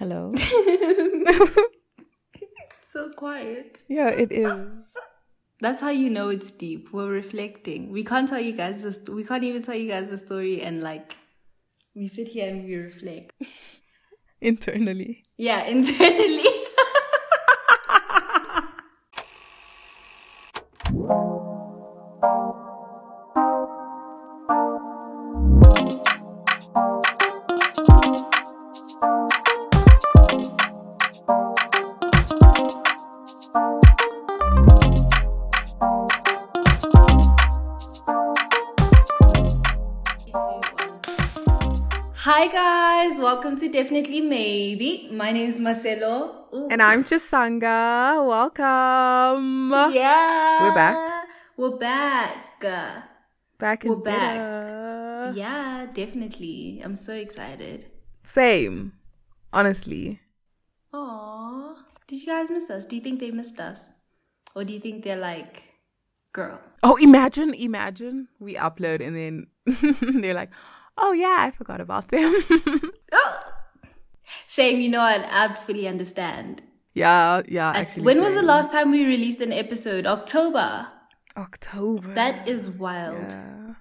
Hello. so quiet. Yeah, it is. That's how you know it's deep. We're reflecting. We can't tell you guys this. We can't even tell you guys the story, and like, we sit here and we reflect. Internally. Yeah, internally. Definitely Maybe. My name is Marcelo. Ooh. And I'm Chisanga. Welcome. yeah, We're back. We're back. Back in We're back. better. Yeah, definitely. I'm so excited. Same. Honestly. Aww. Did you guys miss us? Do you think they missed us? Or do you think they're like, girl? Oh, imagine, imagine we upload and then they're like, oh yeah, I forgot about them. Oh! Shame, you know what? I'd fully understand. yeah, yeah, actually. when was the last time we released an episode? October. October. That is wild. Yeah.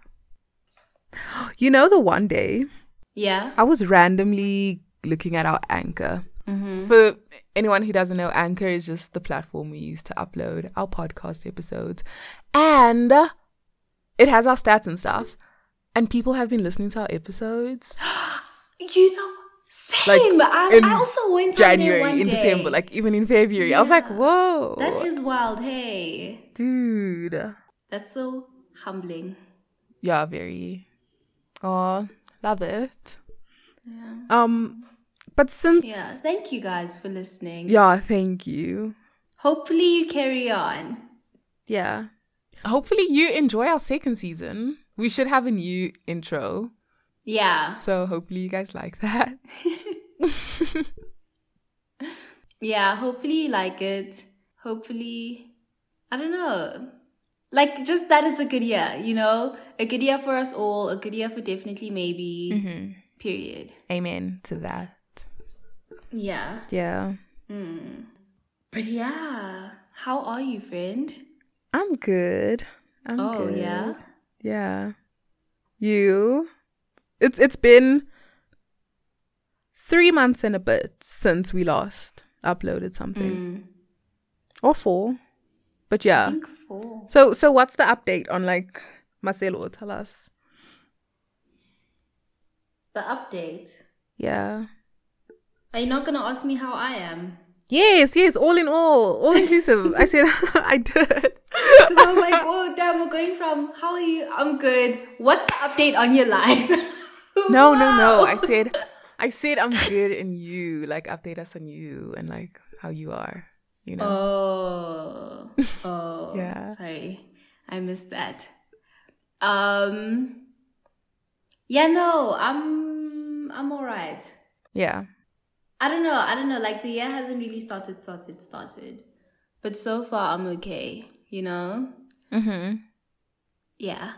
You know, the one day Yeah. I was randomly looking at our anchor. Mm-hmm. For anyone who doesn't know, Anchor is just the platform we use to upload our podcast episodes. And it has our stats and stuff. And people have been listening to our episodes You know, same. I, in I also went January, in day. December, like even in February. I was like, whoa. That is wild. Hey, Dude. that's so humbling. Yeah, very. Oh, love it. Yeah. Um, but since. Yeah. Thank you guys for listening. Yeah, thank you. Hopefully you carry on. Yeah. Hopefully you enjoy our second season. We should have a new intro. Yeah. So hopefully you guys like that. Yeah. Hopefully you like it. Hopefully, I don't know. Like just that is a good year, you know, a good year for us all, a good year for definitely maybe. Mm-hmm. Period. Amen to that. Yeah. Yeah. But yeah, how are you, friend? I'm good. I'm oh good. yeah. Yeah. You? It's it's been three months and a bit since we last uploaded something. Mm, Or four. But I yeah. think four. So so what's the update on like Marcelo? Tell us. The update. Yeah. Are you not gonna ask me how I am? Yes, yes, all in all, all inclusive. I said I did. Because I was like, oh damn, we're going from how are you? I'm good. What's the update on your life? No, no, no. I said I said I'm good and you like update us on you and like how you are. You know. Oh, oh, Yeah. Sorry, I missed that. Um, yeah, no, I'm, I'm alright. yeah. I don't know. I don't know. Like the year hasn't really started, started, started, but so far I'm okay. You know. Mhm. Yeah.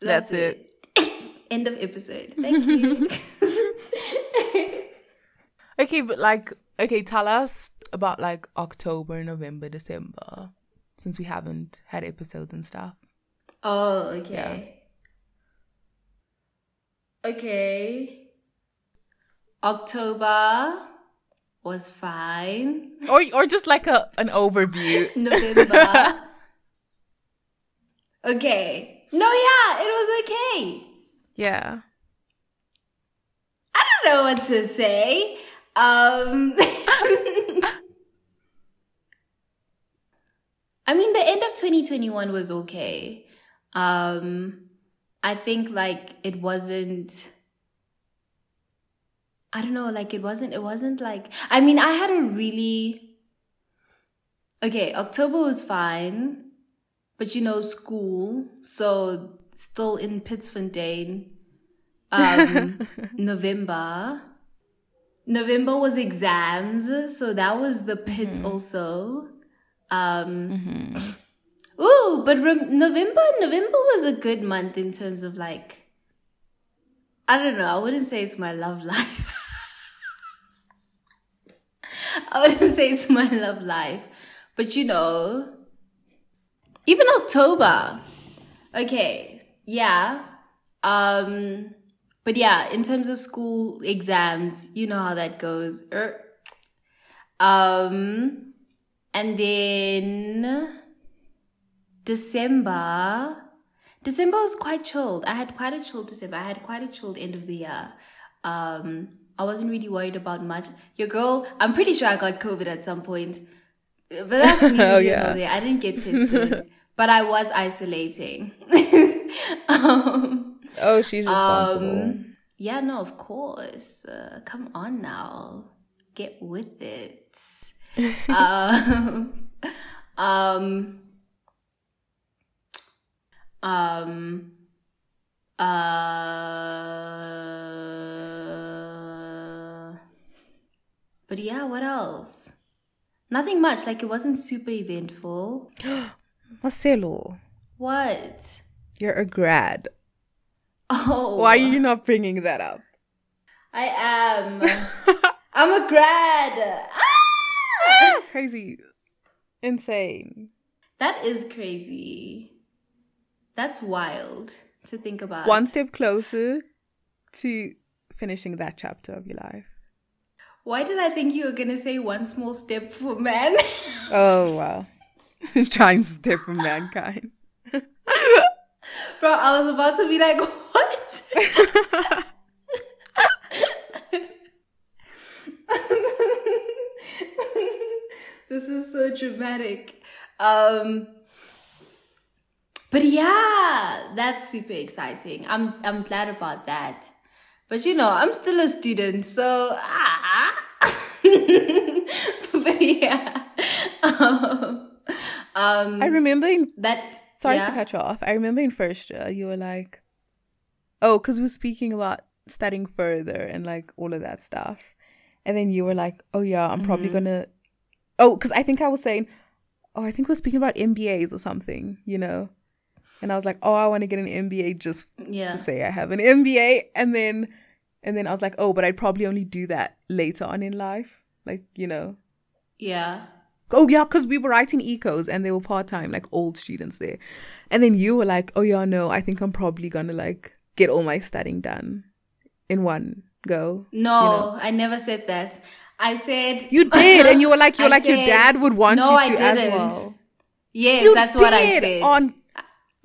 That's End of episode. Thank you. Okay, but like okay, tell us about like October, November, December since we haven't had episodes and stuff. oh, okay. Okay. October was fine. Or or just like a an overview. November. okay. No, yeah, it was okay. Yeah. I don't know what to say. Um I mean the end of 2021 was okay. Um I think like it wasn't I don't know, like it wasn't it wasn't like I mean I had a really Okay, October was fine. But you know, school, so still in Pittsfontein. Um November. November was exams, so that was the pits also. Um Ooh, but rem- November November was a good month in terms of like I don't know, I wouldn't say it's my love life. I wouldn't say it's my love life, but you know, even October. Okay, yeah. Um, but yeah, in terms of school exams, you know how that goes. Er. Um, and then December. December was quite chilled. I had quite a chilled December. I had quite a chilled end of the year. Um, I wasn't really worried about much. Your girl, I'm pretty sure I got COVID at some point. But that's neither oh, yeah. I didn't get tested, but I was isolating. um, oh, she's responsible. Um, yeah, no, of course. Uh, come on now, get with it. um, um, um, uh, but yeah, what else? Nothing much. Like it wasn't super eventful. Marcelo. What? You're a grad. Oh. Why are you not bringing that up? I am. I'm a grad. Ah! Crazy. Insane. That is crazy. That's wild to think about. One step closer to finishing that chapter of your life. Why did I think you were going to say one small step for man? oh, wow. Trying step for mankind. Bro, I was about to be like, what? this is so dramatic. Um, but yeah, that's super exciting. I'm I'm glad about that. But you know, I'm still a student, so ah. but yeah. Um, um, I remember in that. Sorry yeah? to cut you off. I remember in first year you were like, "Oh, because we are speaking about studying further and like all of that stuff," and then you were like, "Oh yeah, I'm probably mm-hmm. gonna." Oh, because I think I was saying, "Oh, I think we we're speaking about MBAs or something," you know. And I was like, oh, I want to get an MBA just yeah. to say I have an MBA. And then, and then I was like, oh, but I'd probably only do that later on in life, like you know. Yeah. Oh yeah, because we were writing ecos and they were part time, like old students there. And then you were like, oh yeah, no, I think I'm probably gonna like get all my studying done in one go. No, you know? I never said that. I said you did, and you were like, you're like said, your dad would want no, you to I didn't. as well. Yes, you that's what I said. On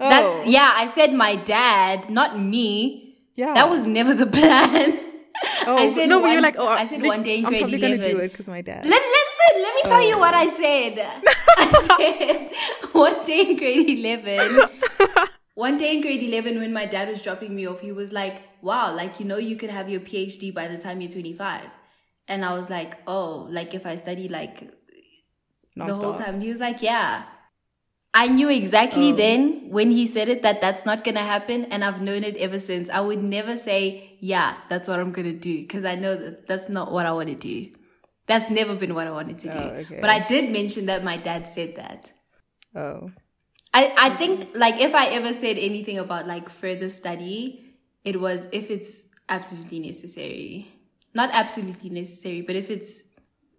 Oh. That's yeah. I said my dad, not me. Yeah, that was never the plan. Oh, I said no, one, but you're like, oh, I said one day in grade I'm probably 11. gonna do it because my dad. Let, listen, let me tell oh. you what I said. I said one day in grade eleven. one day in grade eleven, when my dad was dropping me off, he was like, "Wow, like you know, you could have your PhD by the time you're 25." And I was like, "Oh, like if I study like Non-stop. the whole time?" He was like, "Yeah." I knew exactly um, then when he said it that that's not going to happen. And I've known it ever since. I would never say, yeah, that's what I'm going to do. Cause I know that that's not what I want to do. That's never been what I wanted to do. Oh, okay. But I did mention that my dad said that. Oh. I, I think like if I ever said anything about like further study, it was if it's absolutely necessary. Not absolutely necessary, but if it's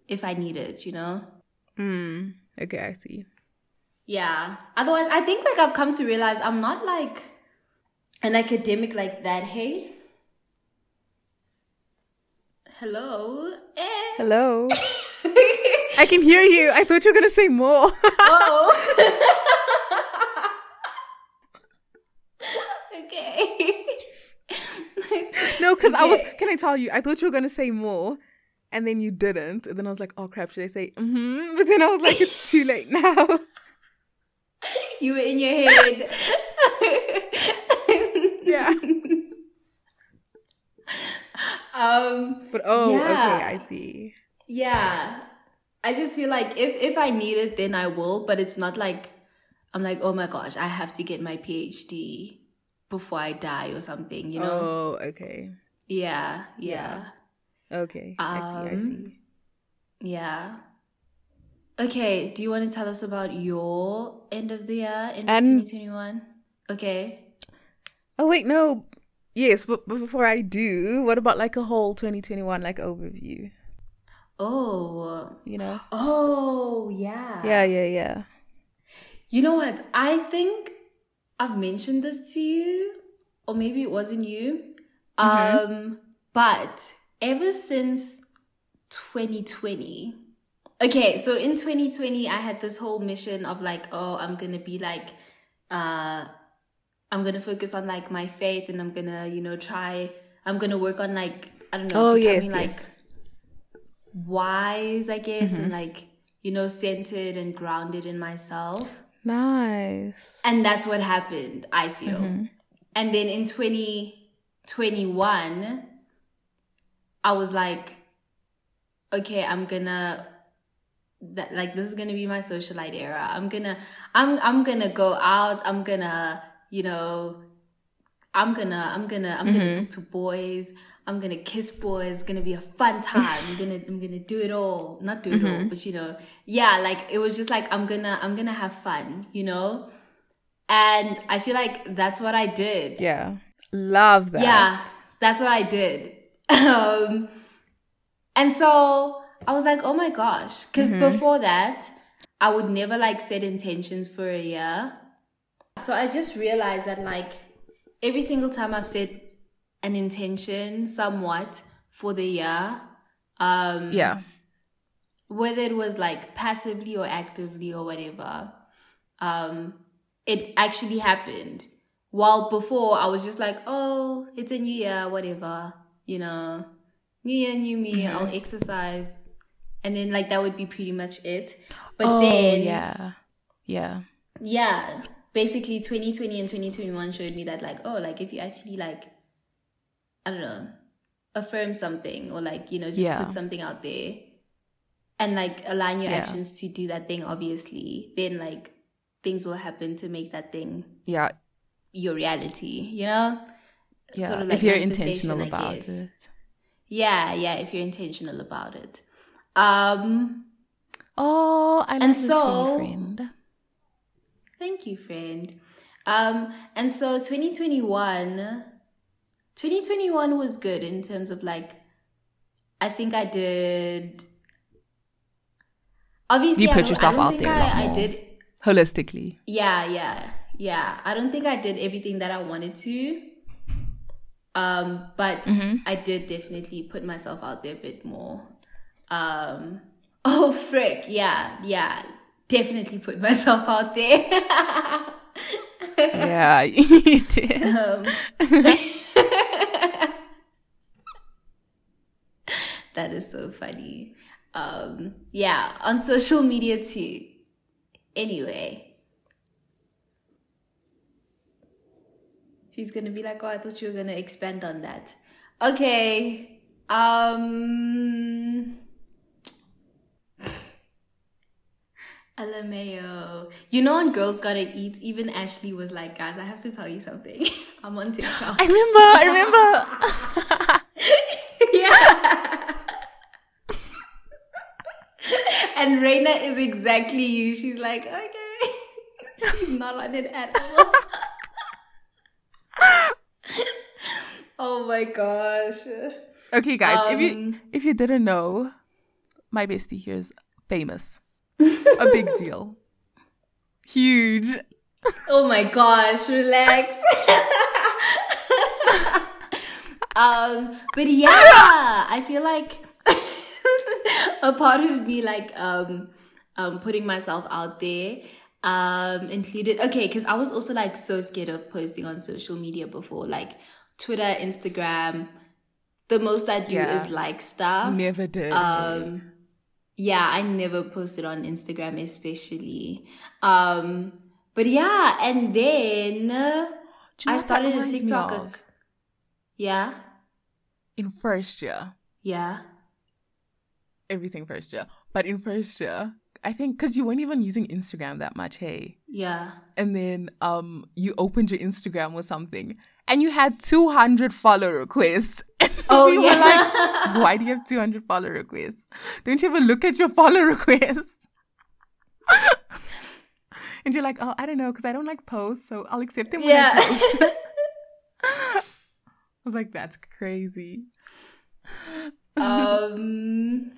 if I need it, you know? Hmm. Okay, I see. Yeah. Otherwise, I think like I've come to realize I'm not like an academic like that. Hey. Hello. Eh. Hello. I can hear you. I thought you were gonna say more. oh. okay. no, because okay. I was. Can I tell you? I thought you were gonna say more, and then you didn't. And then I was like, "Oh crap! Should I say?" Mm-hmm. But then I was like, "It's too late now." you were in your head. yeah. Um But oh, yeah. okay, I see. Yeah. I just feel like if if I need it then I will, but it's not like I'm like, "Oh my gosh, I have to get my PhD before I die or something," you know? Oh, okay. Yeah, yeah. yeah. Okay. Um, I see, I see. Um, yeah. Okay, do you want to tell us about your end of the year in 2021? Okay. Oh wait, no. Yes, but, but before I do, what about like a whole 2021 like overview? Oh. You know? Oh, yeah. Yeah, yeah, yeah. You know what? I think I've mentioned this to you, or maybe it wasn't you. Mm-hmm. Um, but ever since 2020, okay, so in 2020, I had this whole mission of like, oh, I'm gonna be like, uh, I'm gonna focus on like my faith, and I'm gonna, you know, try. I'm gonna work on like, I don't know, Oh, becoming yes, like yes. wise, I guess, Mm-hmm. and like, you know, centered and grounded in myself. Nice. And that's what happened, I feel. Mm-hmm. And then in 2021, I was like, okay, I'm gonna that like this is gonna be my socialite era. I'm gonna I'm I'm gonna go out, I'm gonna, you know, I'm gonna I'm gonna I'm gonna talk to boys. I'm gonna kiss boys. It's gonna be a fun time. I'm gonna I'm gonna do it all. Not do it all, but you know, yeah. Like it was just like I'm gonna I'm gonna have fun. You know, and I feel like that's what I did. Yeah. Love that. Yeah, that's what I did. um, and so I was like, oh my gosh. Because before that, I would never like set intentions for a year. So I just realized that like every single time I've set an intention somewhat for the year, um, Yeah. whether it was like passively or actively or whatever, um, it actually happened. While before I was just like, oh, it's a new year, whatever, you know, new year, new me, Mm-hmm. I'll exercise. And then like that would be pretty much it. But oh, then, yeah. Yeah. yeah, basically 2020 and 2021 showed me that like, oh, like if you actually like, I don't know, affirm something or like, you know, just Yeah. put something out there and like align your Yeah. actions to do that thing, obviously, then like things will happen to make that thing Yeah. your reality, you know? Yeah. Sort of like if you're intentional about it. Yeah, yeah, if you're intentional about it. Um, Oh, I love And so- friend. Thank you, friend. Um, and so 2021, 2021 was good in terms of like, I think I did. Obviously, You put yourself I out there a lot I, I did. Holistically. Yeah, yeah, yeah. I don't think I did everything that I wanted to. Um, but Mm-hmm. I did definitely put myself out there a bit more. Um, oh frick, yeah, yeah, definitely put myself out there. yeah, you did. um, that is so funny. Um, yeah, on social media too. Anyway. She's gonna be like, oh, I thought you were gonna expand on that. Okay. Um LMAO. You know on Girls Gotta Eat, even Ashley was like, guys, I have to tell you something. I'm on TikTok. I remember, I remember. yeah. and Rayna is exactly you. She's like, okay. She's not on it at all. oh my gosh. Okay, guys, if you Um, if you didn't know, my bestie here is famous. A big deal. Huge. Oh my gosh, relax. um, but yeah, I feel like a part of me like um um putting myself out there um included okay because I was also like so scared of posting on social media before like Twitter, Instagram. The most I do Yeah. is like stuff. Never did. Um, yeah, I never posted on Instagram, especially. Um, but yeah, and then uh, you know I started a TikTok. ac- Yeah, in first year. yeah. Everything first year. But in first year, I think because you weren't even using Instagram that much, hey. Yeah. And then um you opened your Instagram or something and you had 200 follow requests. Oh, we were like, why do you have 200 follow requests? Don't you ever look at your follow requests? and you're like, oh, I don't know, because I don't like posts, so I'll accept them when Yeah. I post. I was like, that's crazy. um,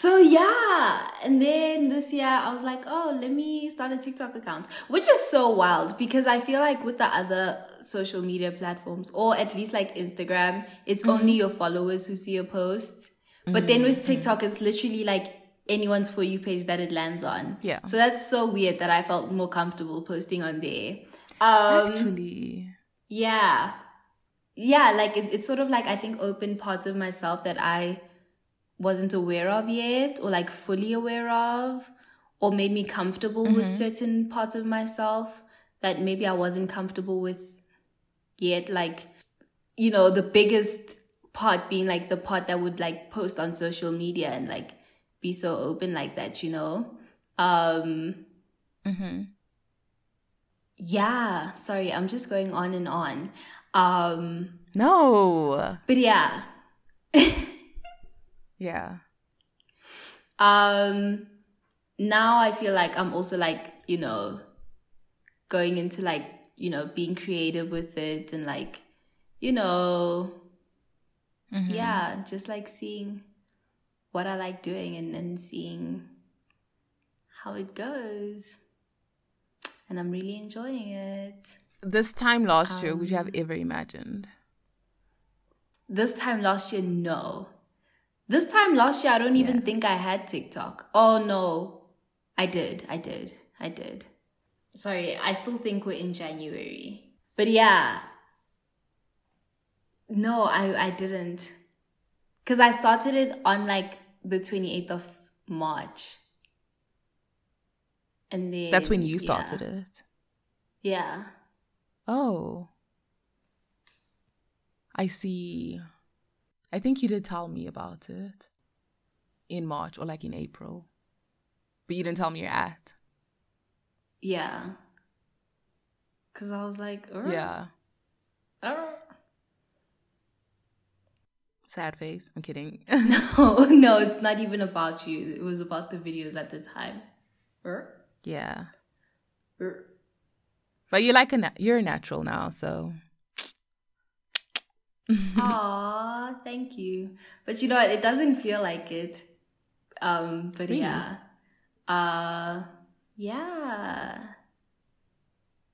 So yeah, and then this year I was like, oh, let me start a TikTok account, which is so wild because I feel like with the other social media platforms, or at least like Instagram, it's mm-hmm. only your followers who see your posts. Mm-hmm. But then with mm-hmm. TikTok, it's literally like anyone's for you page that it lands on. Yeah. So that's so weird that I felt more comfortable posting on there. Um, Actually. Yeah. Yeah, like it, it's sort of like I think open parts of myself that I wasn't aware of yet or like fully aware of or made me comfortable mm-hmm. with certain parts of myself that maybe I wasn't comfortable with yet like you know the biggest part being like the part that would like post on social media and like be so open like that you know? Um mhm yeah. Sorry i'm just going on and on. Um no. but yeah Yeah. Um now I feel like I'm also like, you know, going into like, you know, being creative with it and like, you know, mm-hmm. yeah, just like seeing what I like doing and, and seeing how it goes. And I'm really enjoying it. This time last um, year, would you have um, ever imagined? This time last year, no. This time last year, I don't even yeah. think I had TikTok. Oh no, I did. I did. I did. Sorry, I still think we're in January. But yeah. No, I, I didn't. Because I started it on like the 28th of March. And then. That's when you started yeah. it. Yeah. Oh. I see. I think you did tell me about it in March or like in April, but you didn't tell me you're at. Yeah. Cause I was like, yeah. Sad face. I'm kidding. no, no, it's not even about you. It was about the videos at the time. Er? Yeah. Er. But you're like a na- you're a natural now, so Aw, thank you. But you know what? It doesn't feel like it. Um, but really? yeah. Uh, yeah.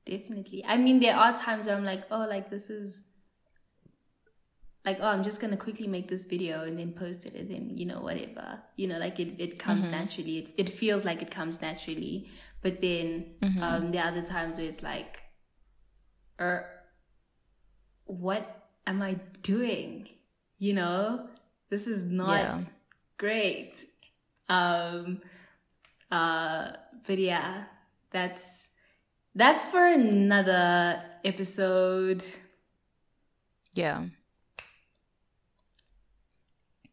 Definitely. I mean, there are times where I'm like, oh, like this is like, oh, I'm just gonna quickly make this video and then post it and then, you know, whatever. You know, like it, it comes mm-hmm. naturally. It, it feels like it comes naturally. But then mm-hmm. um there are other times where it's like, or what am I doing? You know, this is not yeah. great. Um, uh, but yeah, that's that's for another episode. Yeah.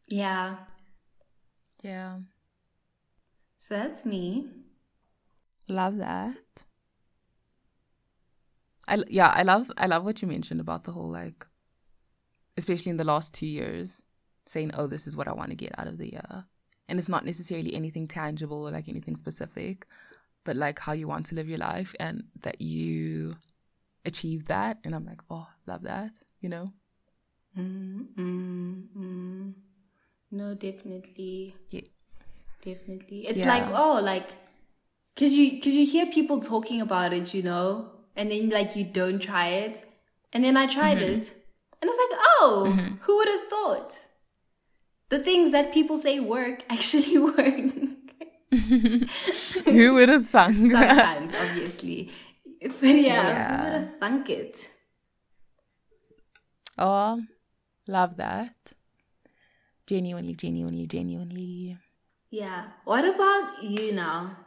Yeah. Yeah. So that's me. Love that. I yeah, I love I love what you mentioned about the whole like especially in the last two years, saying, oh, this is what I want to get out of the year. And it's not necessarily anything tangible or like anything specific, but like how you want to live your life and that you achieve that. And I'm like, oh, love that, you know? Mm, mm, mm. No, definitely. Yeah. Definitely. It's yeah. like, oh, like, cause you, cause you hear people talking about it, you know, and then like you don't try it. And then I tried mm-hmm. it and it's like, oh, mm-hmm. who would have thought? The things that people say work actually work. who would have thunk? Sometimes, obviously. But yeah, yeah, who would have thunk it? Oh, love that. Genuinely, genuinely, genuinely. Yeah. What about you now?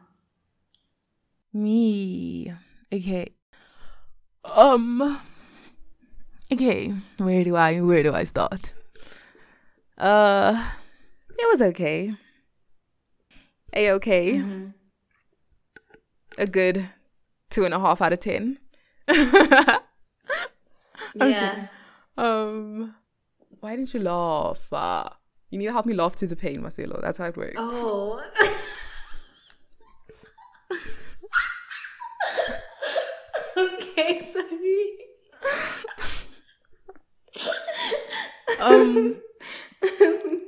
Me. Okay. Um Okay, where do I where do I start? Uh, it was okay. A okay. Mm-hmm. A good two and a half out of ten. okay. Yeah. Um, why didn't you laugh? Uh, you need to help me laugh through the pain, Marcelo. That's how it works. Oh. okay, sorry um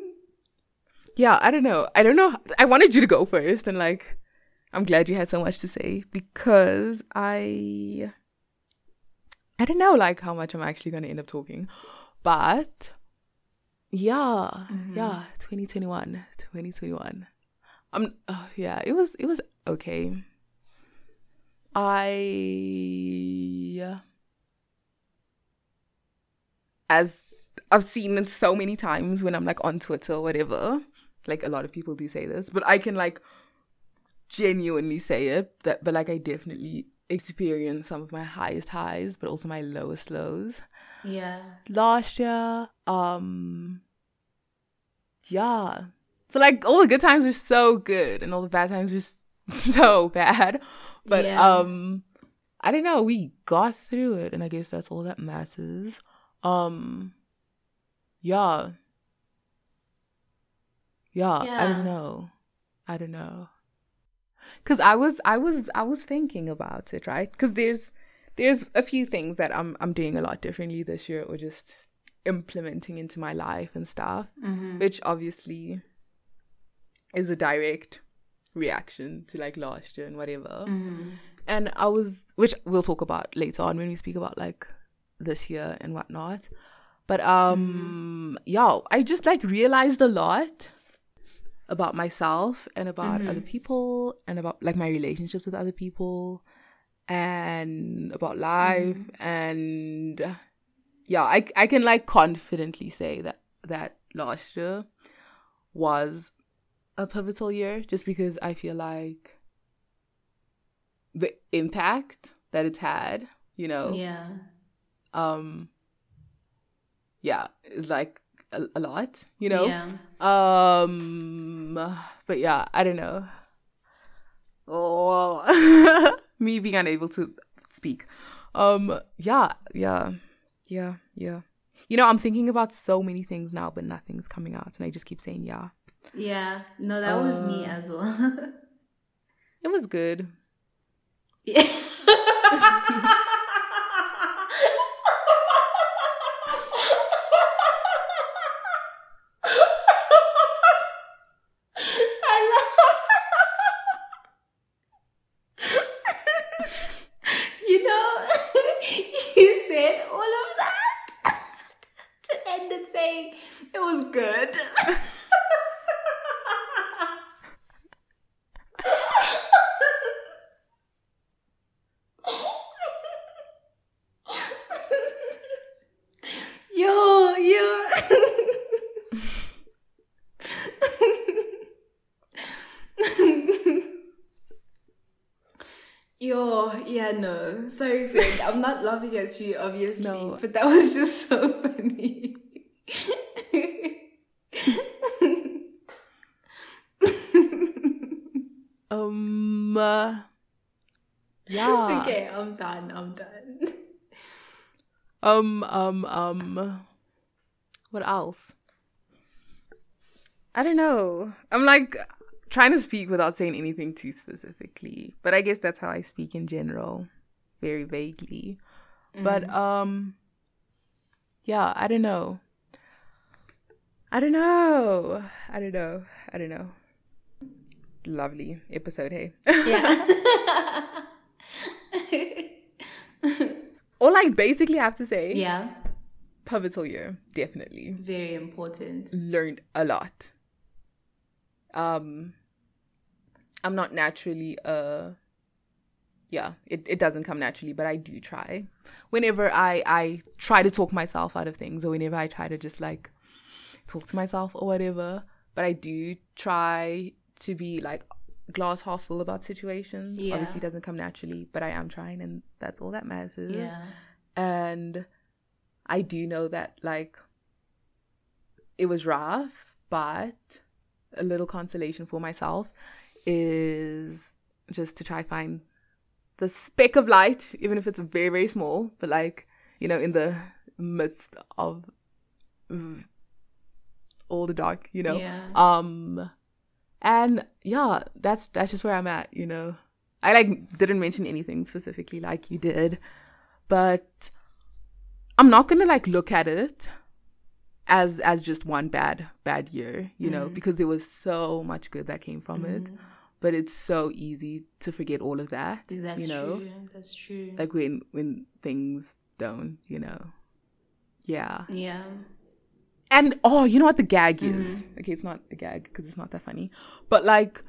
yeah, I don't know. I don't know. I wanted you to go first, and like, I'm glad you had so much to say because I, I don't know, like how much I'm actually going to end up talking, but yeah, mm-hmm. yeah, 2021, 2021. Um, uh, yeah, it was it was okay. I, as I've seen it so many times when I'm like on Twitter or whatever. Like a lot of people do say this, but I can like genuinely say it that but like I definitely experienced some of my highest highs but also my lowest lows. Yeah. Last year, um yeah. So like all the good times were so good and all the bad times were so bad. But yeah. um I don't know, we got through it and I guess that's all that matters. Um yeah. Yeah, yeah. I don't know. I don't know. Cuz I was I was I was thinking about it, right? Cuz there's there's a few things that I'm I'm doing a lot differently this year or just implementing into my life and stuff, mm-hmm. which obviously is a direct reaction to like last year and whatever. Mm-hmm. And I was, which we'll talk about later on when we speak about like this year and whatnot. But um mm-hmm. yeah, I just like realized a lot about myself and about mm-hmm. other people and about like my relationships with other people and about life mm-hmm. and yeah, I I can like confidently say that that last year was a pivotal year just because I feel like the impact that it's had, you know. Yeah. Um yeah, is like a, a lot, you know? Yeah. Um, but yeah, I don't know. Oh, me being unable to speak. Um, yeah, yeah, yeah, yeah. You know, I'm thinking about so many things now, but nothing's coming out, and I just keep saying yeah. Yeah, no, that uh, was me uh, as well. it was good. Yeah. I'm not laughing at you, obviously, no. but that was just so funny. um. Uh, yeah. Okay, I'm done. I'm done. Um. Um. Um. What else? I don't know. I'm like trying to speak without saying anything too specifically, but I guess that's how I speak in general very vaguely. Mm. But um yeah, I don't know. I don't know. I don't know. I don't know. Lovely episode, hey. Yeah. All I basically have to say. Yeah. Pivotal year, definitely. Very important. Learned a lot. Um I'm not naturally a yeah, it, it doesn't come naturally, but I do try. Whenever I, I try to talk myself out of things or whenever I try to just like talk to myself or whatever, but I do try to be like glass half full about situations. Yeah. Obviously, doesn't come naturally, but I am trying, and that's all that matters. Yeah. And I do know that like it was rough, but a little consolation for myself is just to try find the speck of light, even if it's very, very small, but like, you know, in the midst of all the dark, you know? Yeah. Um and yeah, that's that's just where I'm at, you know. I like didn't mention anything specifically like you did, but I'm not gonna like look at it as as just one bad bad year, you know, Mm-hmm. because there was so much good that came from it. But it's so easy to forget all of that. That's you know? true. That's true. Like when when things don't, you know. Yeah. yeah. And oh, you know what the gag Mm-hmm. is? Okay, it's not a gag because it's not that funny. But like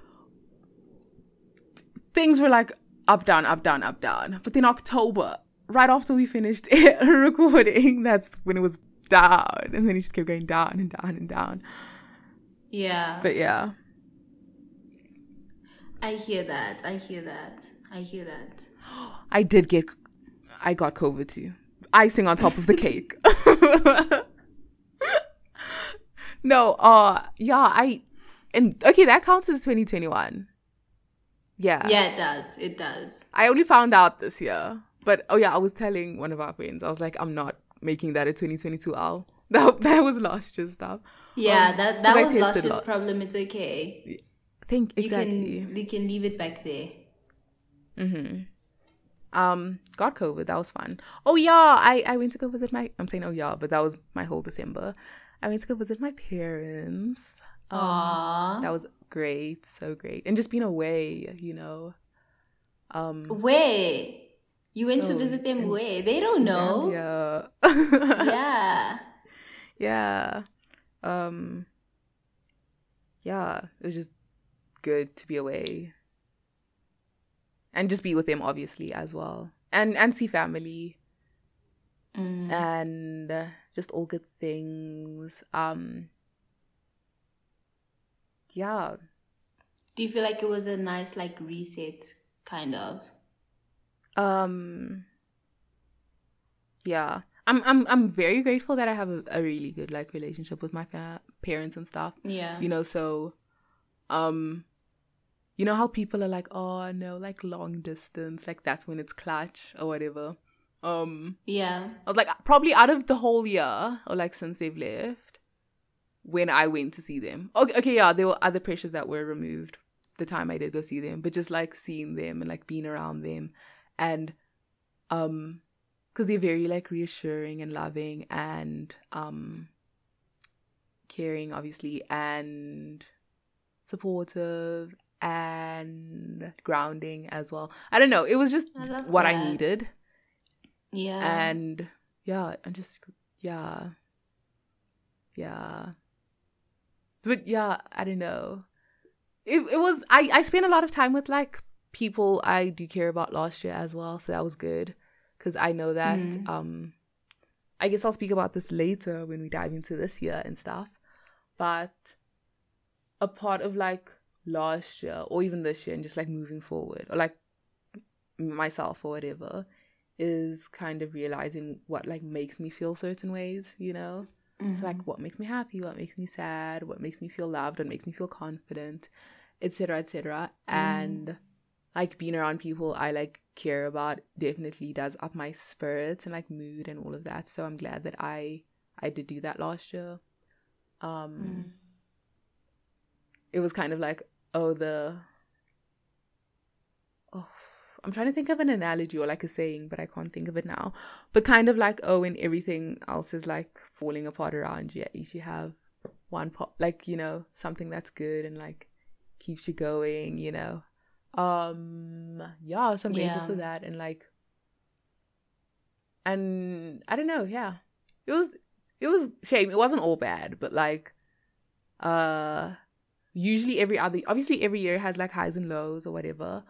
things were like up down, up down, up down. But then October, right after we finished recording, that's when it was down, and then it just kept going down and down and down. Yeah. But yeah, I hear that. I hear that. I hear that. I did get, I got COVID too. Icing on top of the cake. no, uh, yeah, I, and okay, that counts as 2021. Yeah. Yeah, it does. It does. I only found out this year. But oh yeah, I was telling one of our friends, I was like, I'm not making that a 2022 Al. That that was last year's stuff. Yeah, Um, that that was last year's lot. problem. It's okay. Think You exactly. can you can leave it back there. Um, got COVID. That was fun. Oh yeah, I I went to go visit my. I'm saying oh yeah, but that was my whole December. I went to go visit my parents. Um, Aww. that was great, so great, and just being away, you know. Um, Where? You went to Oh, visit them where? They don't know. yeah. Yeah. yeah um yeah it was just good to be away and just be with them obviously as well and and see family Mm. and just all good things um yeah Do you feel like it was a nice like reset kind of? um yeah i'm i'm i'm very grateful that i have a, a really good like relationship with my pa- parents and stuff Yeah. you know so um you know how people are like oh no like long distance like that's when it's clutch or whatever um yeah. i was like probably out of the whole year or like since they've left when i went to see them okay, okay yeah there were other pressures that were removed the time i did go see them but just like seeing them and like being around them and um because they're very like reassuring and loving and um caring obviously and supportive and grounding as well. I don't know. It was just I what i needed. Yeah. and yeah i'm just yeah. Yeah. But yeah i don't know. It, it was i i spent a lot of time with like people i do care about last year as well so that was good. Because i know that Mm. um i guess i'll speak about this later when we dive into this year and stuff. But a part of like last year or even this year and just like moving forward or like myself or whatever is kind of realizing what like makes me feel certain ways, you know? So like mm-hmm. what makes me happy, what makes me sad, what makes me feel loved, what makes me feel confident, etc. etc. Mm. And like being around people I like care about definitely does up my spirits and like mood and all of that. So I'm glad that I I did do that last year. Um mm. It was kind of like, oh the oh I'm trying to think of an analogy or like a saying, but I can't think of it now. But kind of like, oh, when everything else is like falling apart around you, at least you have one part, like, you know, something that's good and like keeps you going, you know. Um, yeah, so I'm grateful Yeah. for that. And like, and I don't know, yeah. It was, it was shame. It wasn't all bad, but like, uh, usually every other, obviously every year has like highs and lows or whatever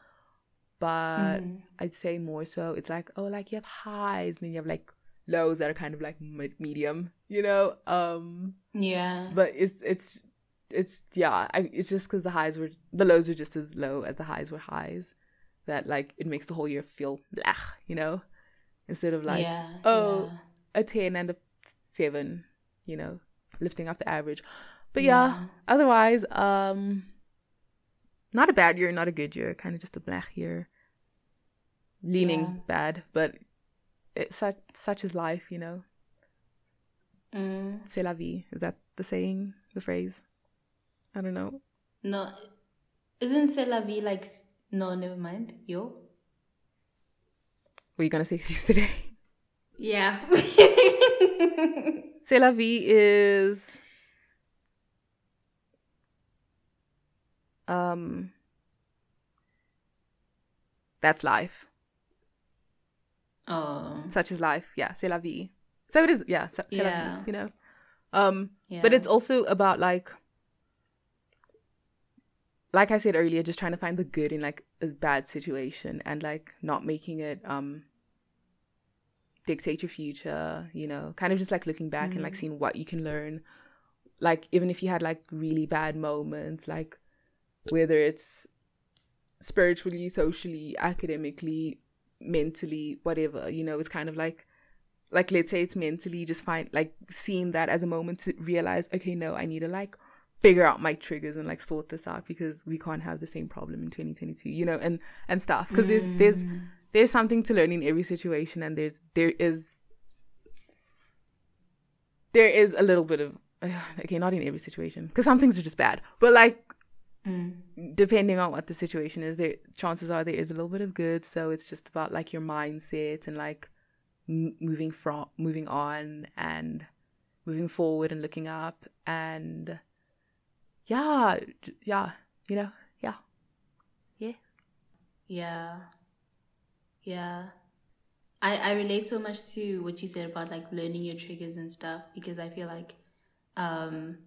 but Mm. I'd say more so it's like oh like you have highs and then you have like lows that are kind of like mid- medium you know um Yeah. but it's it's it's yeah I, it's just because the highs were the lows are just as low as the highs were highs that like it makes the whole year feel blech, you know instead of like yeah. oh yeah. a 10 and a 7 you know lifting up the average but yeah, otherwise um not a bad year not a good year kind of just a blech year leaning Yeah. bad but it's such such is life you know Mm. c'est la vie is that the saying the phrase i don't know No, isn't C'est la vie like? No, never mind. Yo. were you gonna say sis today Yeah. C'est la vie is um that's life. Oh. Such is life. Yeah, c'est la vie. So it is yeah, c'est Yeah. la vie, you know. Um Yeah. but it's also about like like I said earlier, just trying to find the good in like a bad situation and like not making it um dictate your future, you know, kind of just like looking back and like seeing what you can learn. Like even if you had like really bad moments, like whether it's spiritually, socially, academically, mentally, whatever, you know, it's kind of like like let's say it's mentally just find like seeing that as a moment to realize okay no i need to like figure out my triggers and like sort this out because we can't have the same problem in 2022 you know and and stuff. Because there's there's mm. there's something to learn in every situation and there's there is there is a little bit of okay not in every situation because some things are just bad but like depending on what the situation is there chances are there is a little bit of good so it's just about like your mindset and like m- moving from moving on and moving forward and looking up and yeah yeah you know yeah yeah Yeah. Yeah. I, I relate so much to what you said about like learning your triggers and stuff because I feel like um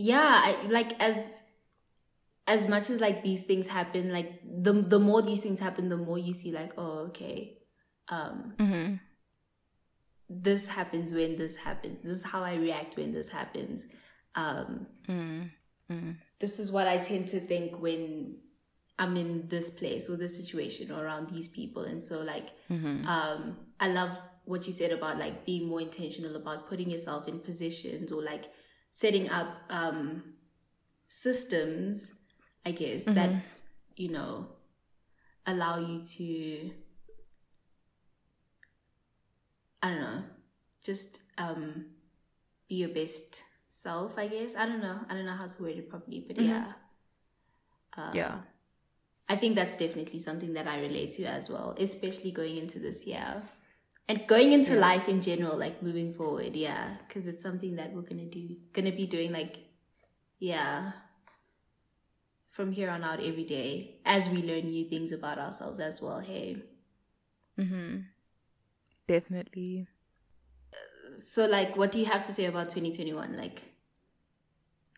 yeah, I, like as as much as like these things happen, like the the more these things happen, the more you see like, oh okay. Um mm-hmm. this happens when this happens. This is how I react when this happens. Um this is what I tend to think when I'm in this place or this situation or around these people. And so like um I love what you said about like being more intentional about putting yourself in positions or like setting up um systems, I guess, that you know allow you to I don't know, just um be your best self, I guess. I don't know. I don't know how to word it properly, but yeah. Uh, yeah I think that's definitely something that I relate to as well, especially going into this year. And going into life in general, like moving forward, yeah, because it's something that we're gonna do, gonna be doing, like, yeah, from here on out every day as we learn new things about ourselves as well. Hey, mm-hmm definitely so like, what do you have to say about 2021? Like,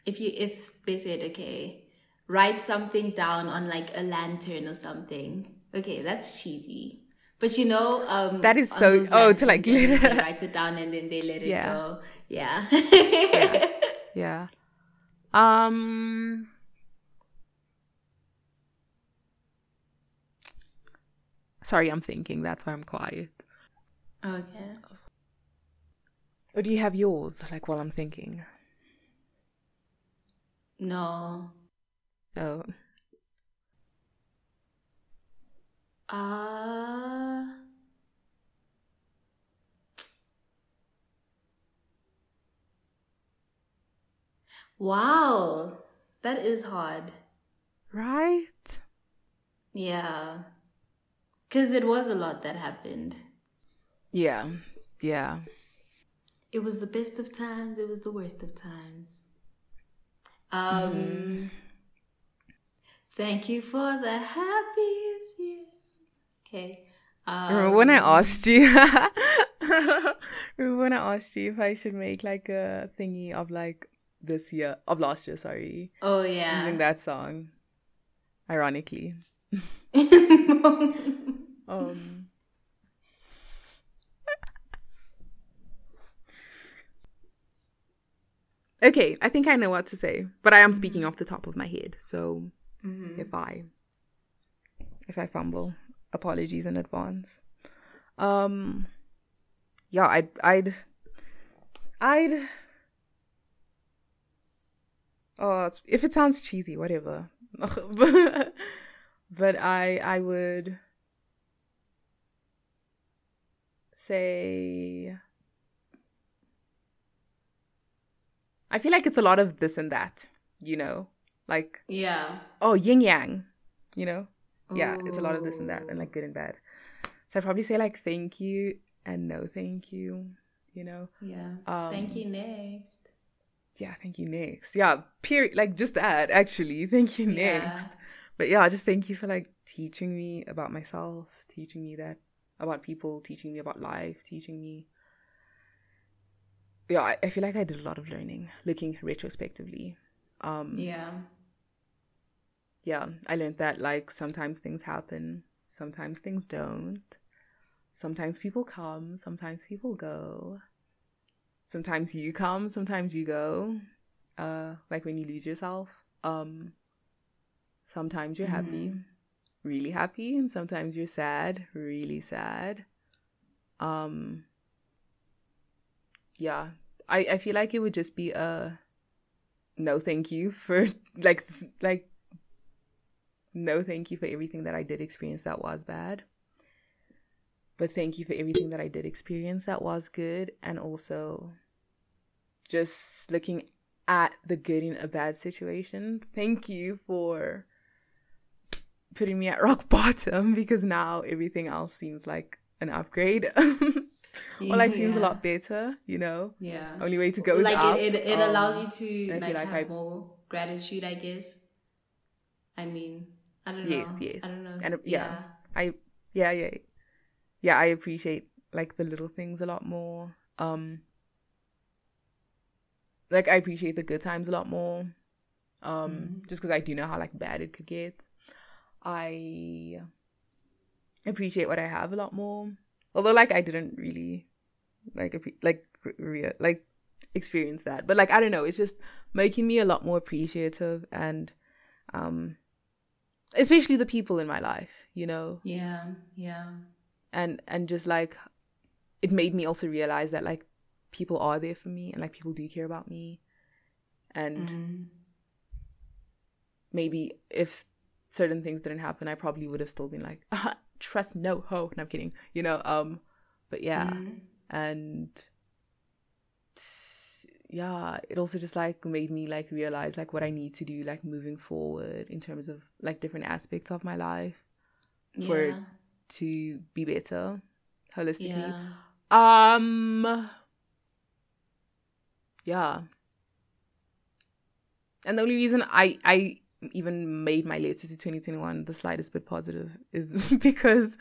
if you if they said, okay, write something down on like a lantern or something. Okay, that's cheesy. But you know, um, That is so- oh, to, like, glitter. they write it down and then they let it Yeah. go. Yeah. yeah um sorry i'm thinking that's why i'm quiet okay. or do you have yours like while i'm thinking No. oh Uh Wow. That is hard. right Yeah. Cuz it was a lot that happened. yeah yeah It was the best of times, it was the worst of times. Um Thank you for the happiest year. Okay. Um, Remember when I asked you? Remember when I asked you if I should make like a thingy of like this year of last year? Sorry, Oh yeah. using that song. Ironically, um, okay, I think I know what to say, but I am speaking off the top of my head. So if I if I fumble, apologies in advance. Um, yeah, I'd I'd I'd. Oh, if it sounds cheesy, whatever. but, but I I would say I feel like it's a lot of this and that, you know, like yeah. oh yin yang, you know, yeah, it's a lot of this and that and like good and bad. So I'd probably say like thank you and no thank you. you know? Yeah. Um, thank you. Next. Yeah, thank you. Next. Yeah, period. Like just that, actually. Thank you. Next. Yeah. But yeah, just thank you for like teaching me about myself, teaching me that about people, teaching me about life, teaching me. Yeah, I, I feel like I did a lot of learning looking retrospectively. Um, yeah. Yeah, I learned that like sometimes things happen, sometimes things don't. Sometimes people come, sometimes people go. Sometimes you come, sometimes you go. Uh, like when you lose yourself. Um, sometimes you're mm-hmm. happy, really happy, and sometimes you're sad, really sad. Um, yeah, I I feel like it would just be a no thank you for like like no thank you for everything that I did experience that was bad. But thank you for everything that I did experience that was good and also just looking at the good in a bad situation. Thank you for putting me at rock bottom because now everything else seems like an upgrade. or like seems yeah. a lot better, you know. Yeah. Only way to go like up. it, it, it um, allows you to like, like, have I, more gratitude, I guess. I mean, I don't know. Yes, yes. I don't know. And yeah, yeah. I yeah, yeah. Yeah, I appreciate like the little things a lot more. Um like I appreciate the good times a lot more. Um mm. just cuz I do know how like bad it could get. I appreciate what I have a lot more. Although like I didn't really like like re- like experience that. But like I don't know, it's just making me a lot more appreciative and um especially the people in my life, you know. Yeah, yeah. And and just like it made me also realize that like people are there for me and like people do care about me. And mm. maybe if certain things didn't happen, I probably would have still been like, trust no ho. No, I'm kidding. You know, um, but yeah. Mm. And yeah, it also just like made me like realize like what I need to do like moving forward in terms of like different aspects of my life for it to be better holistically. Yeah. Um yeah. And the only reason I I even made my letter to 2021 the slightest bit positive is because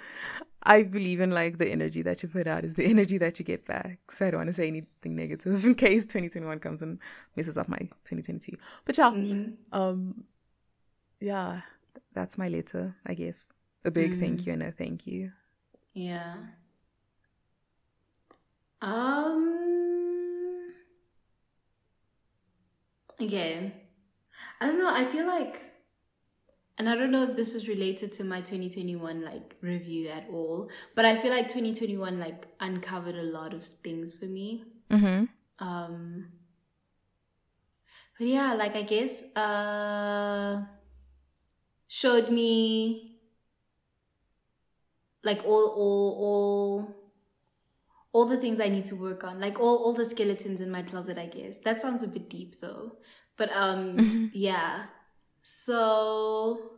I believe in like the energy that you put out is the energy that you get back. So I don't want to say anything negative in case 2021 comes and messes up my 2022. But yeah, mm-hmm. um, yeah, that's my letter, I guess. A big mm-hmm. thank you and a thank you. Yeah. Um. Okay. I don't know. I feel like, and I don't know if this is related to my 2021 like review at all, but I feel like 2021 like uncovered a lot of things for me. Mm-hmm. Um, but yeah, like I guess, uh, showed me like all, all, all all the things I need to work on, like all, all the skeletons in my closet, I guess. That sounds a bit deep though. But um mm-hmm. yeah. So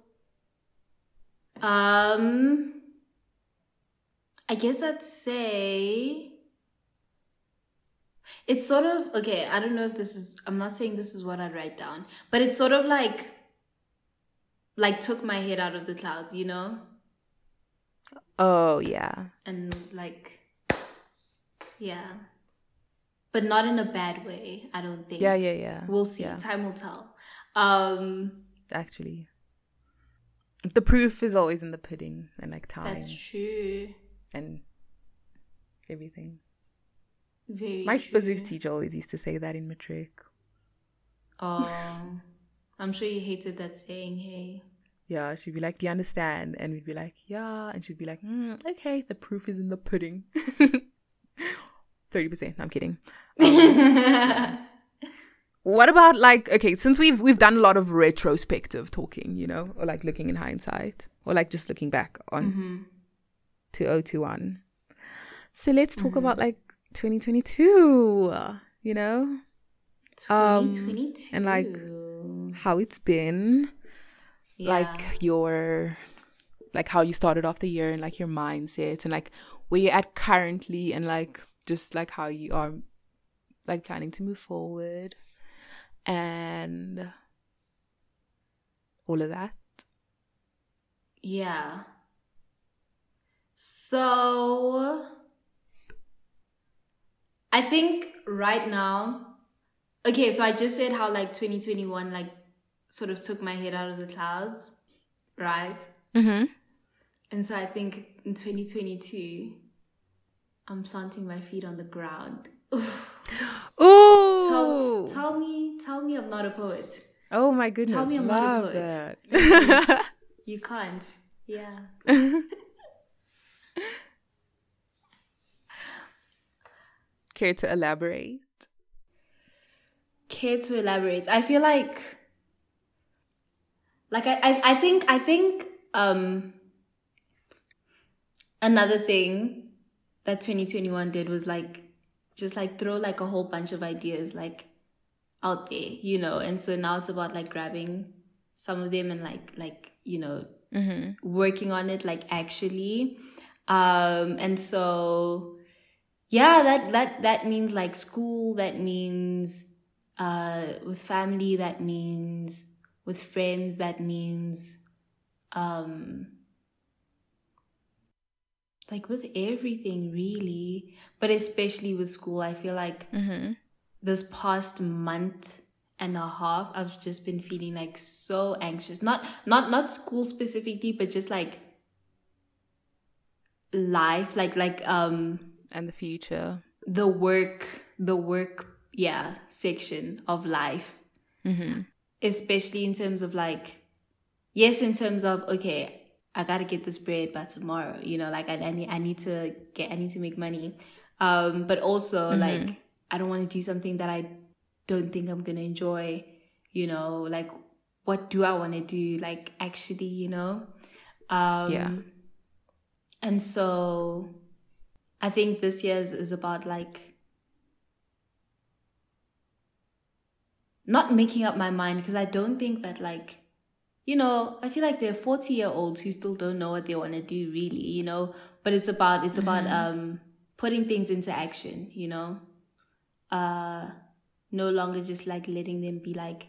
um I guess I'd say it's sort of okay, I don't know if this is I'm not saying this is what I'd write down, but it's sort of like like took my head out of the clouds, you know? Oh yeah. And like yeah but not in a bad way. I don't think. Yeah, yeah, yeah. We'll see. Yeah. Time will tell. Um, actually, the proof is always in the pudding and like time. That's true. And everything. Very. My true. physics teacher always used to say that in matric. Oh, I'm sure you hated that saying. Hey. Yeah, she'd be like, "Do you understand?" And we'd be like, "Yeah," and she'd be like, mm, "Okay, the proof is in the pudding." Thirty percent. I'm kidding. Um, what about like okay, since we've we've done a lot of retrospective talking, you know, or like looking in hindsight, or like just looking back on mm-hmm. 2021. So let's talk mm-hmm. about like 2022. You know, 2022 um, and like how it's been, yeah. like your like how you started off the year and like your mindset and like where you're at currently and like just like how you are like planning to move forward and all of that. Yeah. So I think right now, okay, so I just said how like 2021 like sort of took my head out of the clouds, right? Mm-hmm. And so I think in 2022, I'm planting my feet on the ground. Ooh. Tell, tell me, tell me I'm not a poet. Oh my goodness. Tell me I'm love not a poet. that. You can't. Yeah. Care to elaborate? Care to elaborate? I feel like, like I, I, I think, I think, um, another thing that 2021 did was like, just like throw like a whole bunch of ideas like out there, you know. And so now it's about like grabbing some of them and like, like you know, Mm-hmm. working on it like actually um and so yeah that that that means like school that means uh with family that means with friends that means um like with everything really but especially with school i feel like Mm-hmm. This past month and a half i've just been feeling like so anxious not not not school specifically but just like life like like um And the future. the work the work yeah section of life Mm-hmm. especially in terms of like yes in terms of okay i gotta get this bread by tomorrow you know like i, I need i need to get i need to make money um but also like i don't want to do something that i don't think i'm gonna enjoy you know like what do i want to do like actually you know um Yeah. and so i think this year's is about like not making up my mind because I don't think that like you know, I feel like there are 40 year olds who still don't know what they want to do really, you know, but it's about it's about um putting things into action, you know. Uh no longer just like letting them be like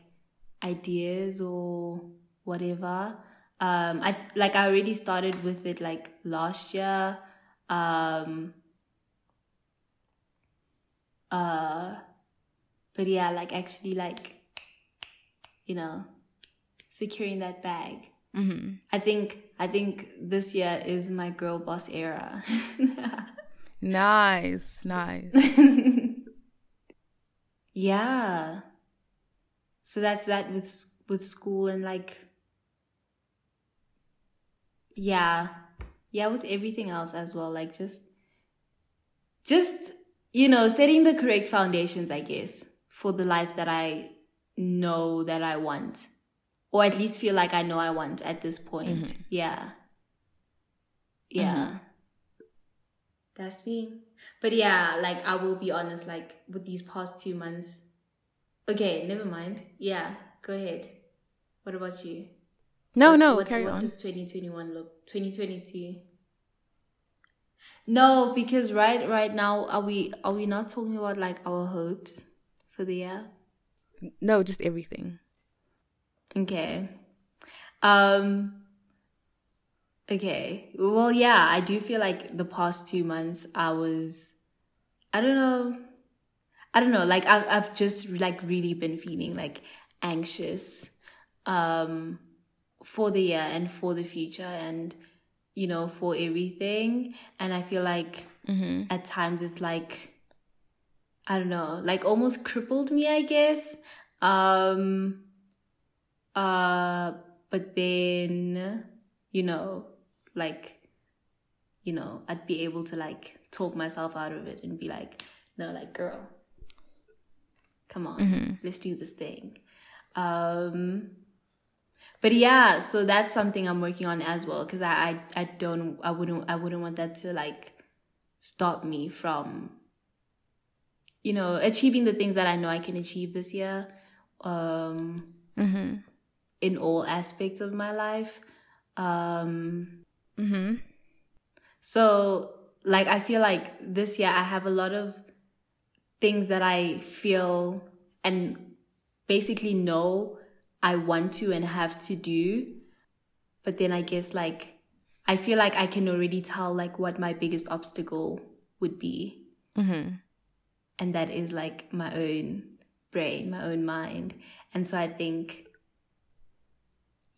ideas or whatever. Um I th- like I already started with it like last year. Um uh but yeah, like actually like you know, securing that bag. Mm-hmm. I think I think this year is my girl boss era. Nice, nice. yeah. So that's that with with school and like yeah. Yeah, with everything else as well, like just just you know, setting the correct foundations, I guess, for the life that I know that I want. Or at least feel like I know I want at this point. Mm-hmm. Yeah. Yeah. Mm-hmm. That's me. But yeah, like I will be honest, like with these past two months. Okay, never mind. Yeah, go ahead. What about you? No, What- no, what, carry what on. does 2021 look 2022 no because right right now are we are we not talking about like our hopes for the year No, just everything. okay um okay. Well yeah i do feel like the past two months i was i don't know i don't know like i've, I've just like really been feeling like anxious um for the year and for the future and you know for everything. And i feel like Mm-hmm. at times it's like i don't know like almost crippled me i guess. Um uh but then you know like you know i'd be able to like talk myself out of it and be like no like girl come on let's do this thing. Um but yeah so that's something i'm working on as well because I, I i don't i wouldn't i wouldn't want that to like stop me from you know achieving the things that i know i can achieve this year um Mm-hmm. in all aspects of my life. Um Mm-hmm. so like I feel like this year I have a lot of things that I feel and basically know I want to and have to do. But then I guess like I feel like I can already tell like what my biggest obstacle would be. Mm-hmm. And that is like my own brain, my own mind. And so I think,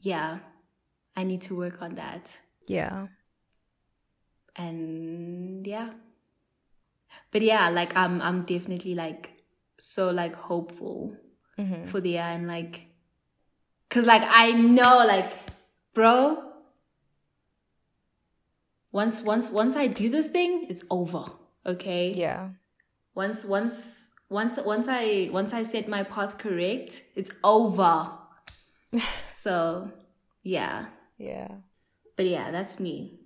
yeah, I need to work on that. Yeah. And yeah. But yeah, like I'm I'm definitely like so like hopeful Mm-hmm. for the year and like cause like I know like bro once once once I do this thing, it's over. Okay? Yeah. Once once once once I once I set my path correct, it's over. so yeah. Yeah. But yeah, that's me.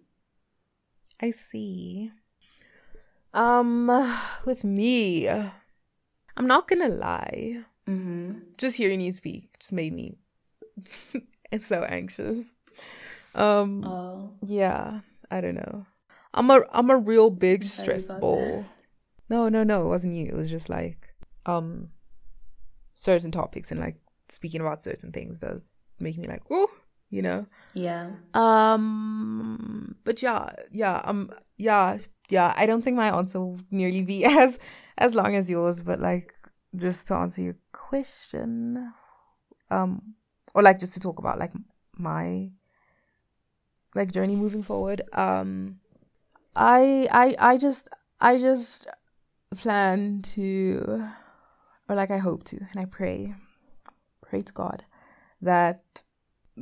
I see. Um, with me, I'm not gonna lie. Mm-hmm. Just hearing you speak just made me it's so anxious. Um, Oh. yeah, I don't know. I'm a I'm a real big stress ball. No, no, no, it wasn't you. It was just like um certain topics and like speaking about certain things does make me like, oh, you know. Yeah. Um, but yeah, yeah, um, yeah, yeah. I don't think my answer will nearly be as as long as yours, but like just to answer your question, um, or like just to talk about like my like journey moving forward. Um, I I I just I just plan to, or like I hope to, and I pray, pray to God that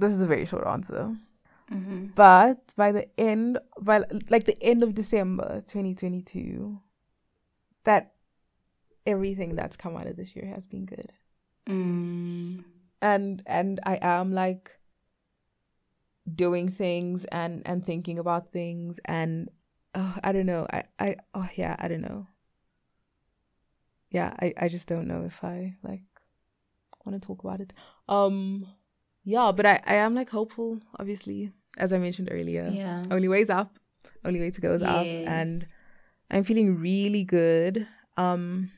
this is a very short answer Mm-hmm. but by the end by like the end of december 2022 that everything that's come out of this year has been good Mm. and and i am like doing things and and thinking about things and oh, i don't know i i oh yeah i don't know yeah i i just don't know if i like want to talk about it um yeah but i i am like hopeful obviously. As i mentioned earlier Yeah. only ways up. Only way to go is up. And i'm feeling really good. Um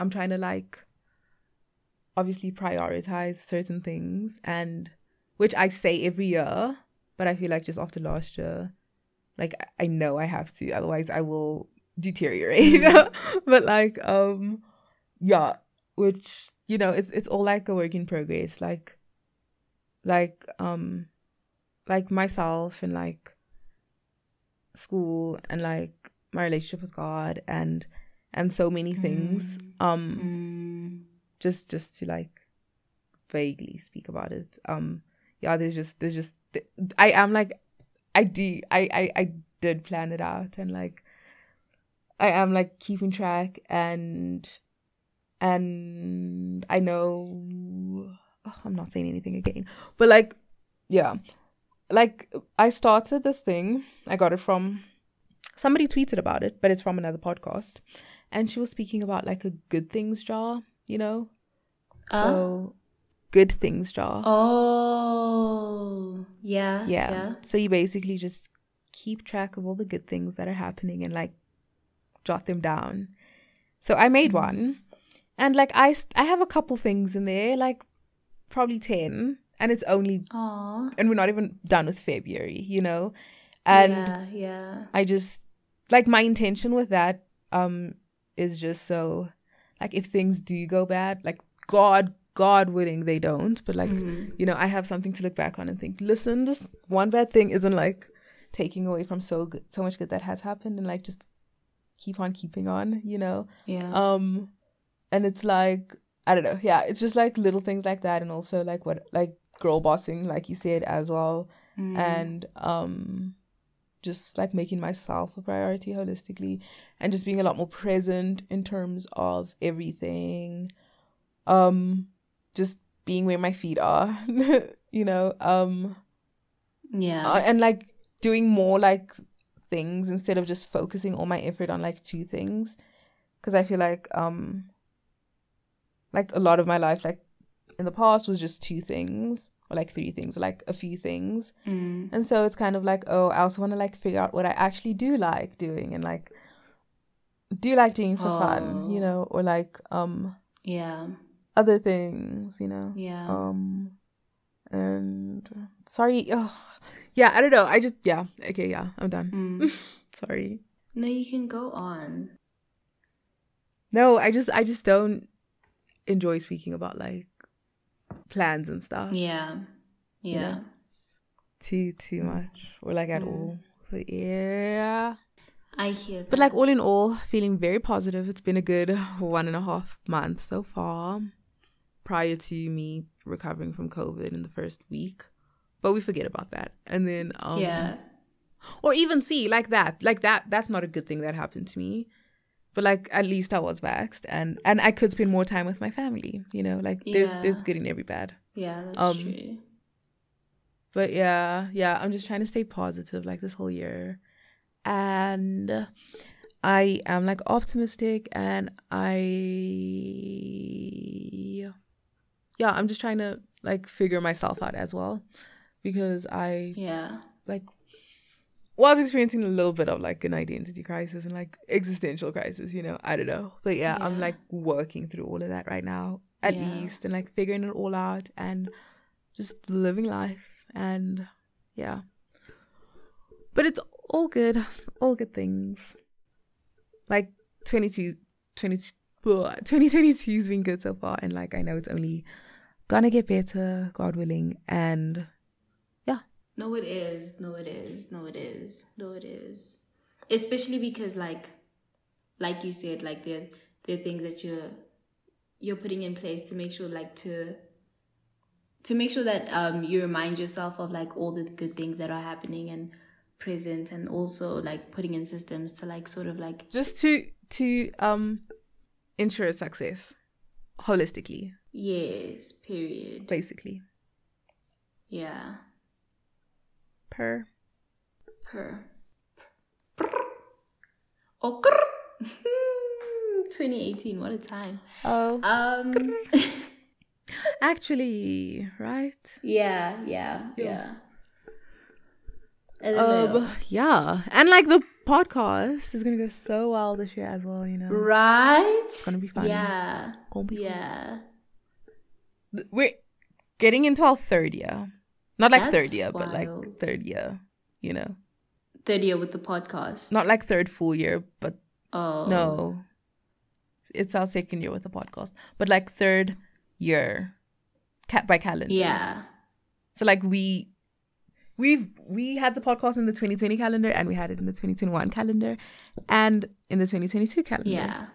i'm trying to like obviously prioritize certain things and which i say every year but i feel like just after last year like I- i know i have to. Otherwise i will deteriorate. But like um yeah which you know it's it's all like a work in progress. Like like um like myself and like school and like my relationship with God and and so many things. Um Mm. just just to like vaguely speak about it. Um yeah, there's just there's just I am like I do I I I did plan it out and like I am like keeping track and and I know oh, I'm not saying anything again. But like yeah. Like I started this thing. I got it from somebody tweeted about it, but it's from another podcast. And she was speaking about like a good things jar, you know? Ah. So good things jar. Oh. Yeah. yeah. Yeah. So you basically just keep track of all the good things that are happening and like jot them down. So I made one and like I I have a couple things in there, like probably 10 and it's only Aw. and we're not even done with February, you know? And yeah. Yeah. I just like my intention with that um is just so like if things do go bad, like God God willing they don't, but like Mhm. you know, I have something to look back on and think, listen, this one bad thing isn't like taking away from so good so much good that has happened and like just keep on keeping on, you know? Yeah. Um and it's like I don't know, yeah, it's just like little things like that and also like what like girl bossing, like you said as well Mm. and um just like making myself a priority holistically and just being a lot more present in terms of everything um just being where my feet are you know um yeah. uh, and like doing more like things instead of just focusing all my effort on like two things because i feel like um like a lot of my life like in the past was just two things or like three things, or like a few things. And so it's kind of like, oh, I also want to like figure out what I actually do like doing and like do like doing for fun, you know, or like um Yeah. other things, you know. Yeah. Um and sorry, oh, yeah, I don't know. I just yeah, okay, yeah, I'm done. Mm. sorry. No, you can go on. No, I just I just don't enjoy speaking about like plans and stuff Yeah. Yeah. know? too too much or like at all. But yeah. I hear that. But like all in all, feeling very positive. It's been a good one and a half months so far. Prior to me recovering from COVID in the first week. But we forget about that. And then um yeah. or even see like that. Like that that's not a good thing that happened to me. But like at least I was vaxxed and and I could spend more time with my family, you know? Like there's Yeah. there's good in every bad. Yeah, that's Um, true. But yeah, yeah, I'm just trying to stay positive like this whole year. And I am like optimistic and I yeah, I'm just trying to like figure myself out as well because I Yeah. like was experiencing a little bit of like an identity crisis and like existential crisis, you know. I don't know. But yeah, I'm like working through all of that right now, at Yeah. least, and like figuring it all out and just living life. And yeah. But it's all good. All good things. Like 22, 22 blah, 2022 has been good so far. And like, I know it's only gonna get better, God willing. And No, it is. No, it is. No, it is. No, it is. Especially because, like, like you said, like there, there are things that you're you're putting in place to make sure, like, to to make sure that um you remind yourself of like all the good things that are happening and present, and also like putting in systems to like sort of like just to to um ensure success holistically yes, period. basically Yeah, per per. Oh, grr. 2018. What a time. oh Um. actually right Yeah, yeah, Yeah. yeah. I don't know. um yeah and like the podcast is gonna go so well this year as well you know right? it's gonna be fun Yeah, Gonna be fun. yeah. we're getting into our third year not like That's third year but like third year you know Third year with the podcast. not like third full year but Oh no it's our second year with the podcast but like third year cat by calendar Yeah, So like we we've we had the podcast in the 2020 calendar and we had it in the 2021 calendar and in the 2022 calendar. yeah.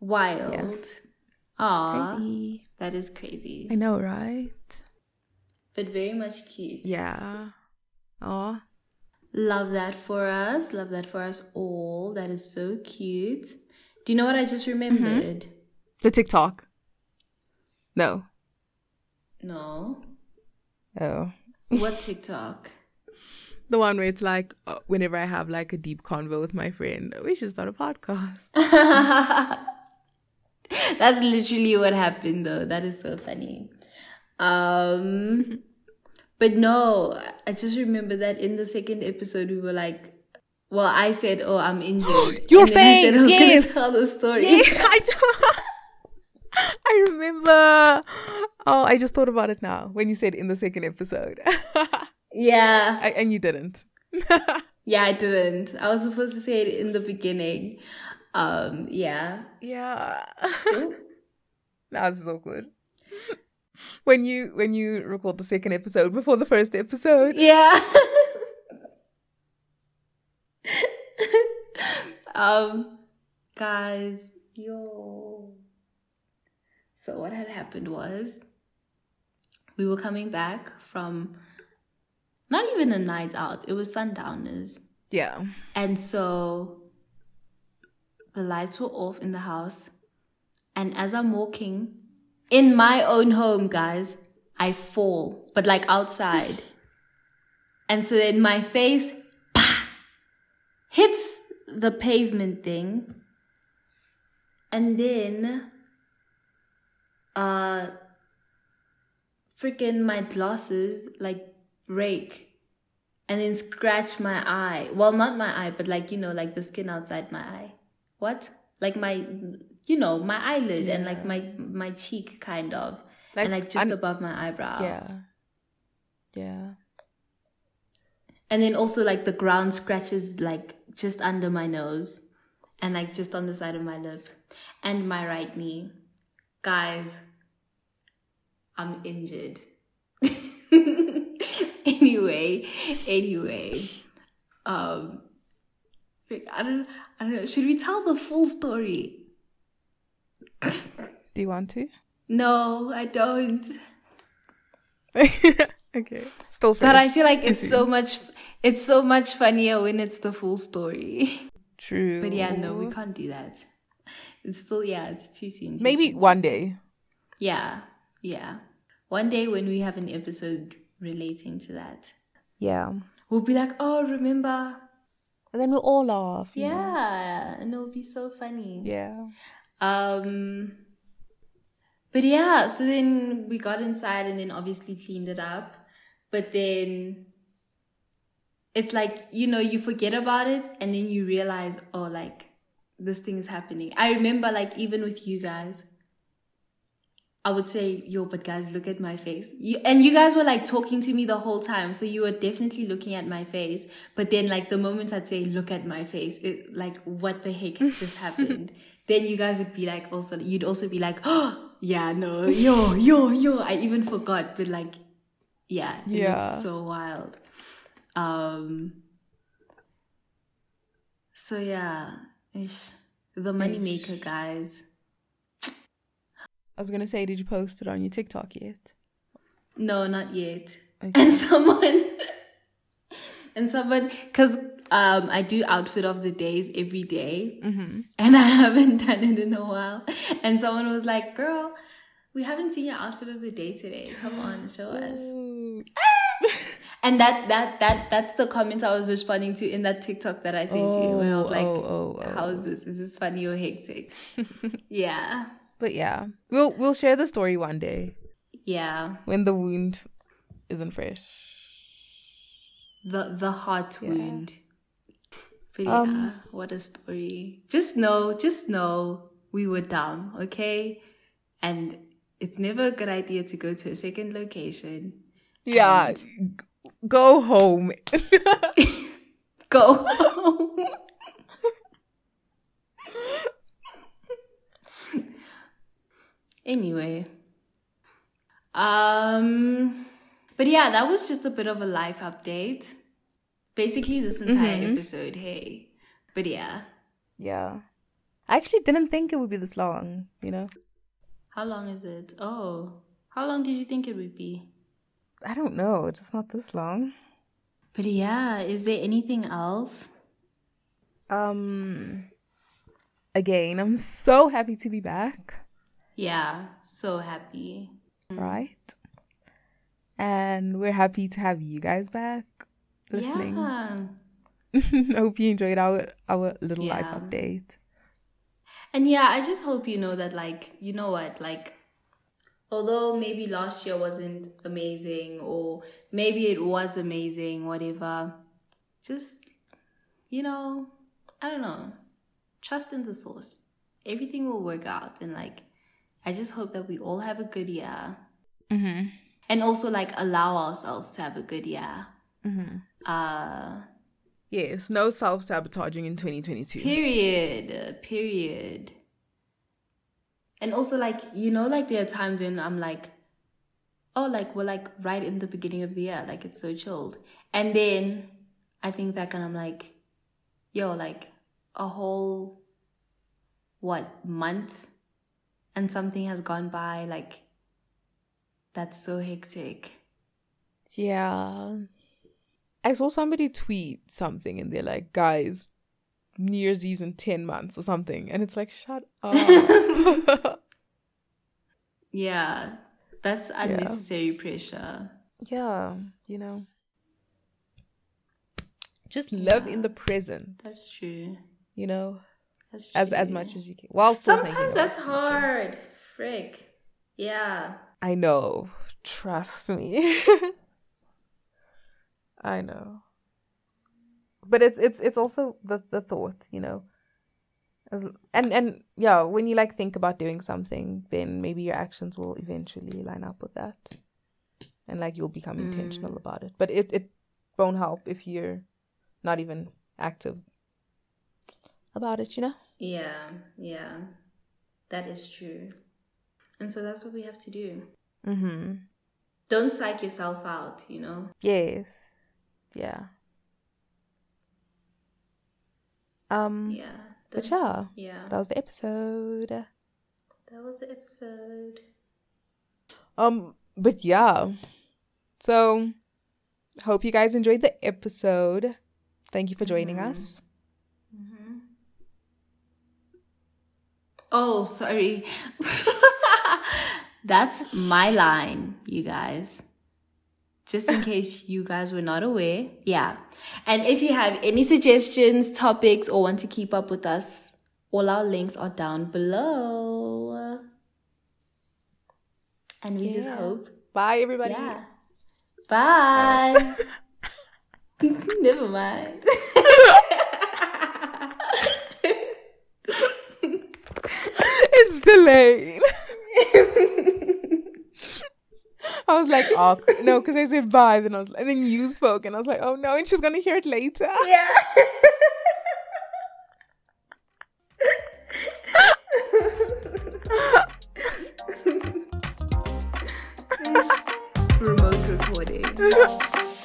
Wild. Crazy. that is crazy, I know, right? But very much cute. Yeah. Oh. Love that for us. Love that for us all. That is so cute. Do you know what I just remembered? The TikTok. No. No. Oh. What TikTok? The one where it's like uh, whenever I have like a deep convo with my friend, we should start a podcast. That's literally what happened though. That is so funny. Um but no, I just remember that in the second episode we were like well, I said, "Oh, I'm injured." Your and then said, face, I was yes. gonna tell the story. Yeah, I. I remember. Oh, I just thought about it now when you said in the second episode. yeah, I, and you didn't. yeah, I didn't. I was supposed to say it in the beginning. Um, yeah. yeah. That's so good. When you when you record the second episode before the first episode. Yeah. um, guys, yo. So what had happened was we were coming back from not even a night out. It was sundowners. Yeah. And so the lights were off in the house. And as I'm walking in my own home, guys, I fall, but like outside. And so then my face pah, hits the pavement thing. And then uh freaking my glasses like break and then scratch my eye. Well, not my eye, but like, you know, like the skin outside my eye. What? Like my, you know, my eyelid yeah. and like my, my cheek kind of. Like, and like just I'm, above my eyebrow. Yeah. Yeah. And then also like the ground scratches like just under my nose and like just on the side of my lip and my right knee. Guys, I'm injured. anyway, anyway, um, I don't, I don't know. Should we tell the full story? Do you want to? No, I don't. okay, still. But I feel like it's so much. It's so much funnier when it's the full story. True. But yeah, no, we can't do that. It's still yeah, it's too soon. Too Maybe soon, one day. Yeah, yeah. One day when we have an episode relating to that. Yeah. We'll be like, oh, remember? And then we'll all laugh. Yeah, know? and it'll be so funny. Yeah. Um. But yeah, so then we got inside and then obviously cleaned it up. But then it's like, you know, you forget about it and then you realize, oh, like this thing is happening. I remember, like, even with you guys, I would say, yo, but guys, look at my face. You, and you guys were like talking to me the whole time. So you were definitely looking at my face. But then, like, the moment I'd say, look at my face, it, like, what the heck just happened? then you guys would be like, also, you'd also be like, oh, yeah, no, yo, yo, yo. I even forgot. But like, yeah, yeah. so wild. Um, so yeah, ish, the moneymaker, guys. I was gonna say, did you post it on your TikTok yet? No, not yet. Okay. And someone, and someone, because um, I do outfit of the days every day, mm-hmm. and I haven't done it in a while. And someone was like, "Girl, we haven't seen your outfit of the day today. Come on, show us." and that that that that's the comment I was responding to in that TikTok that I sent oh, you, where I was like, oh, oh, oh. "How is this? Is this funny or hectic?" yeah. But yeah, we'll we'll share the story one day. Yeah. When the wound isn't fresh. The the heart yeah. wound. But um, what a story. Just know, just know we were dumb, okay? And it's never a good idea to go to a second location. Yeah. Go home. go home. Anyway. Um but yeah, that was just a bit of a life update. Basically this entire mm-hmm. episode, hey. But yeah. Yeah. I actually didn't think it would be this long, you know. How long is it? Oh. How long did you think it would be? I don't know, just not this long. But yeah, is there anything else? Um again, I'm so happy to be back. Yeah, so happy. Right? And we're happy to have you guys back listening. Yeah. I hope you enjoyed our our little yeah. life update. And yeah, I just hope you know that like, you know what, like although maybe last year wasn't amazing or maybe it was amazing, whatever, just you know, I don't know. Trust in the source. Everything will work out and like I just hope that we all have a good year. Mm-hmm. And also, like, allow ourselves to have a good year. Mm-hmm. Uh, yes, no self sabotaging in 2022. Period. Period. And also, like, you know, like, there are times when I'm like, oh, like, we're like right in the beginning of the year, like, it's so chilled. And then I think back and I'm like, yo, like, a whole, what, month and something has gone by like that's so hectic yeah i saw somebody tweet something and they're like guys new year's eve's in 10 months or something and it's like shut up yeah that's unnecessary yeah. pressure yeah you know just live in the present that's true you know as as much as you can. Well, sometimes that's hard. Frick. Yeah. I know. Trust me. I know. But it's it's it's also the the thought, you know. As, and and yeah, when you like think about doing something, then maybe your actions will eventually line up with that. And like you'll become mm. intentional about it. But it it won't help if you're not even active about it, you know? Yeah, yeah. That is true. And so that's what we have to do. Mm-hmm. Don't psych yourself out, you know? Yes. Yeah. Um Yeah. But yeah. Yeah. That was the episode. That was the episode. Um, but yeah. So hope you guys enjoyed the episode. Thank you for joining mm-hmm. us. Mm-hmm. Oh, sorry. That's my line, you guys. Just in case you guys were not aware. Yeah. And if you have any suggestions, topics, or want to keep up with us, all our links are down below. And we yeah. just hope. Bye, everybody. Yeah. Bye. Never mind. it's delayed. I was like, oh no, because I said bye, then I was, and then you spoke, and I was like, oh no, and she's gonna hear it later. Yeah. Remote recording.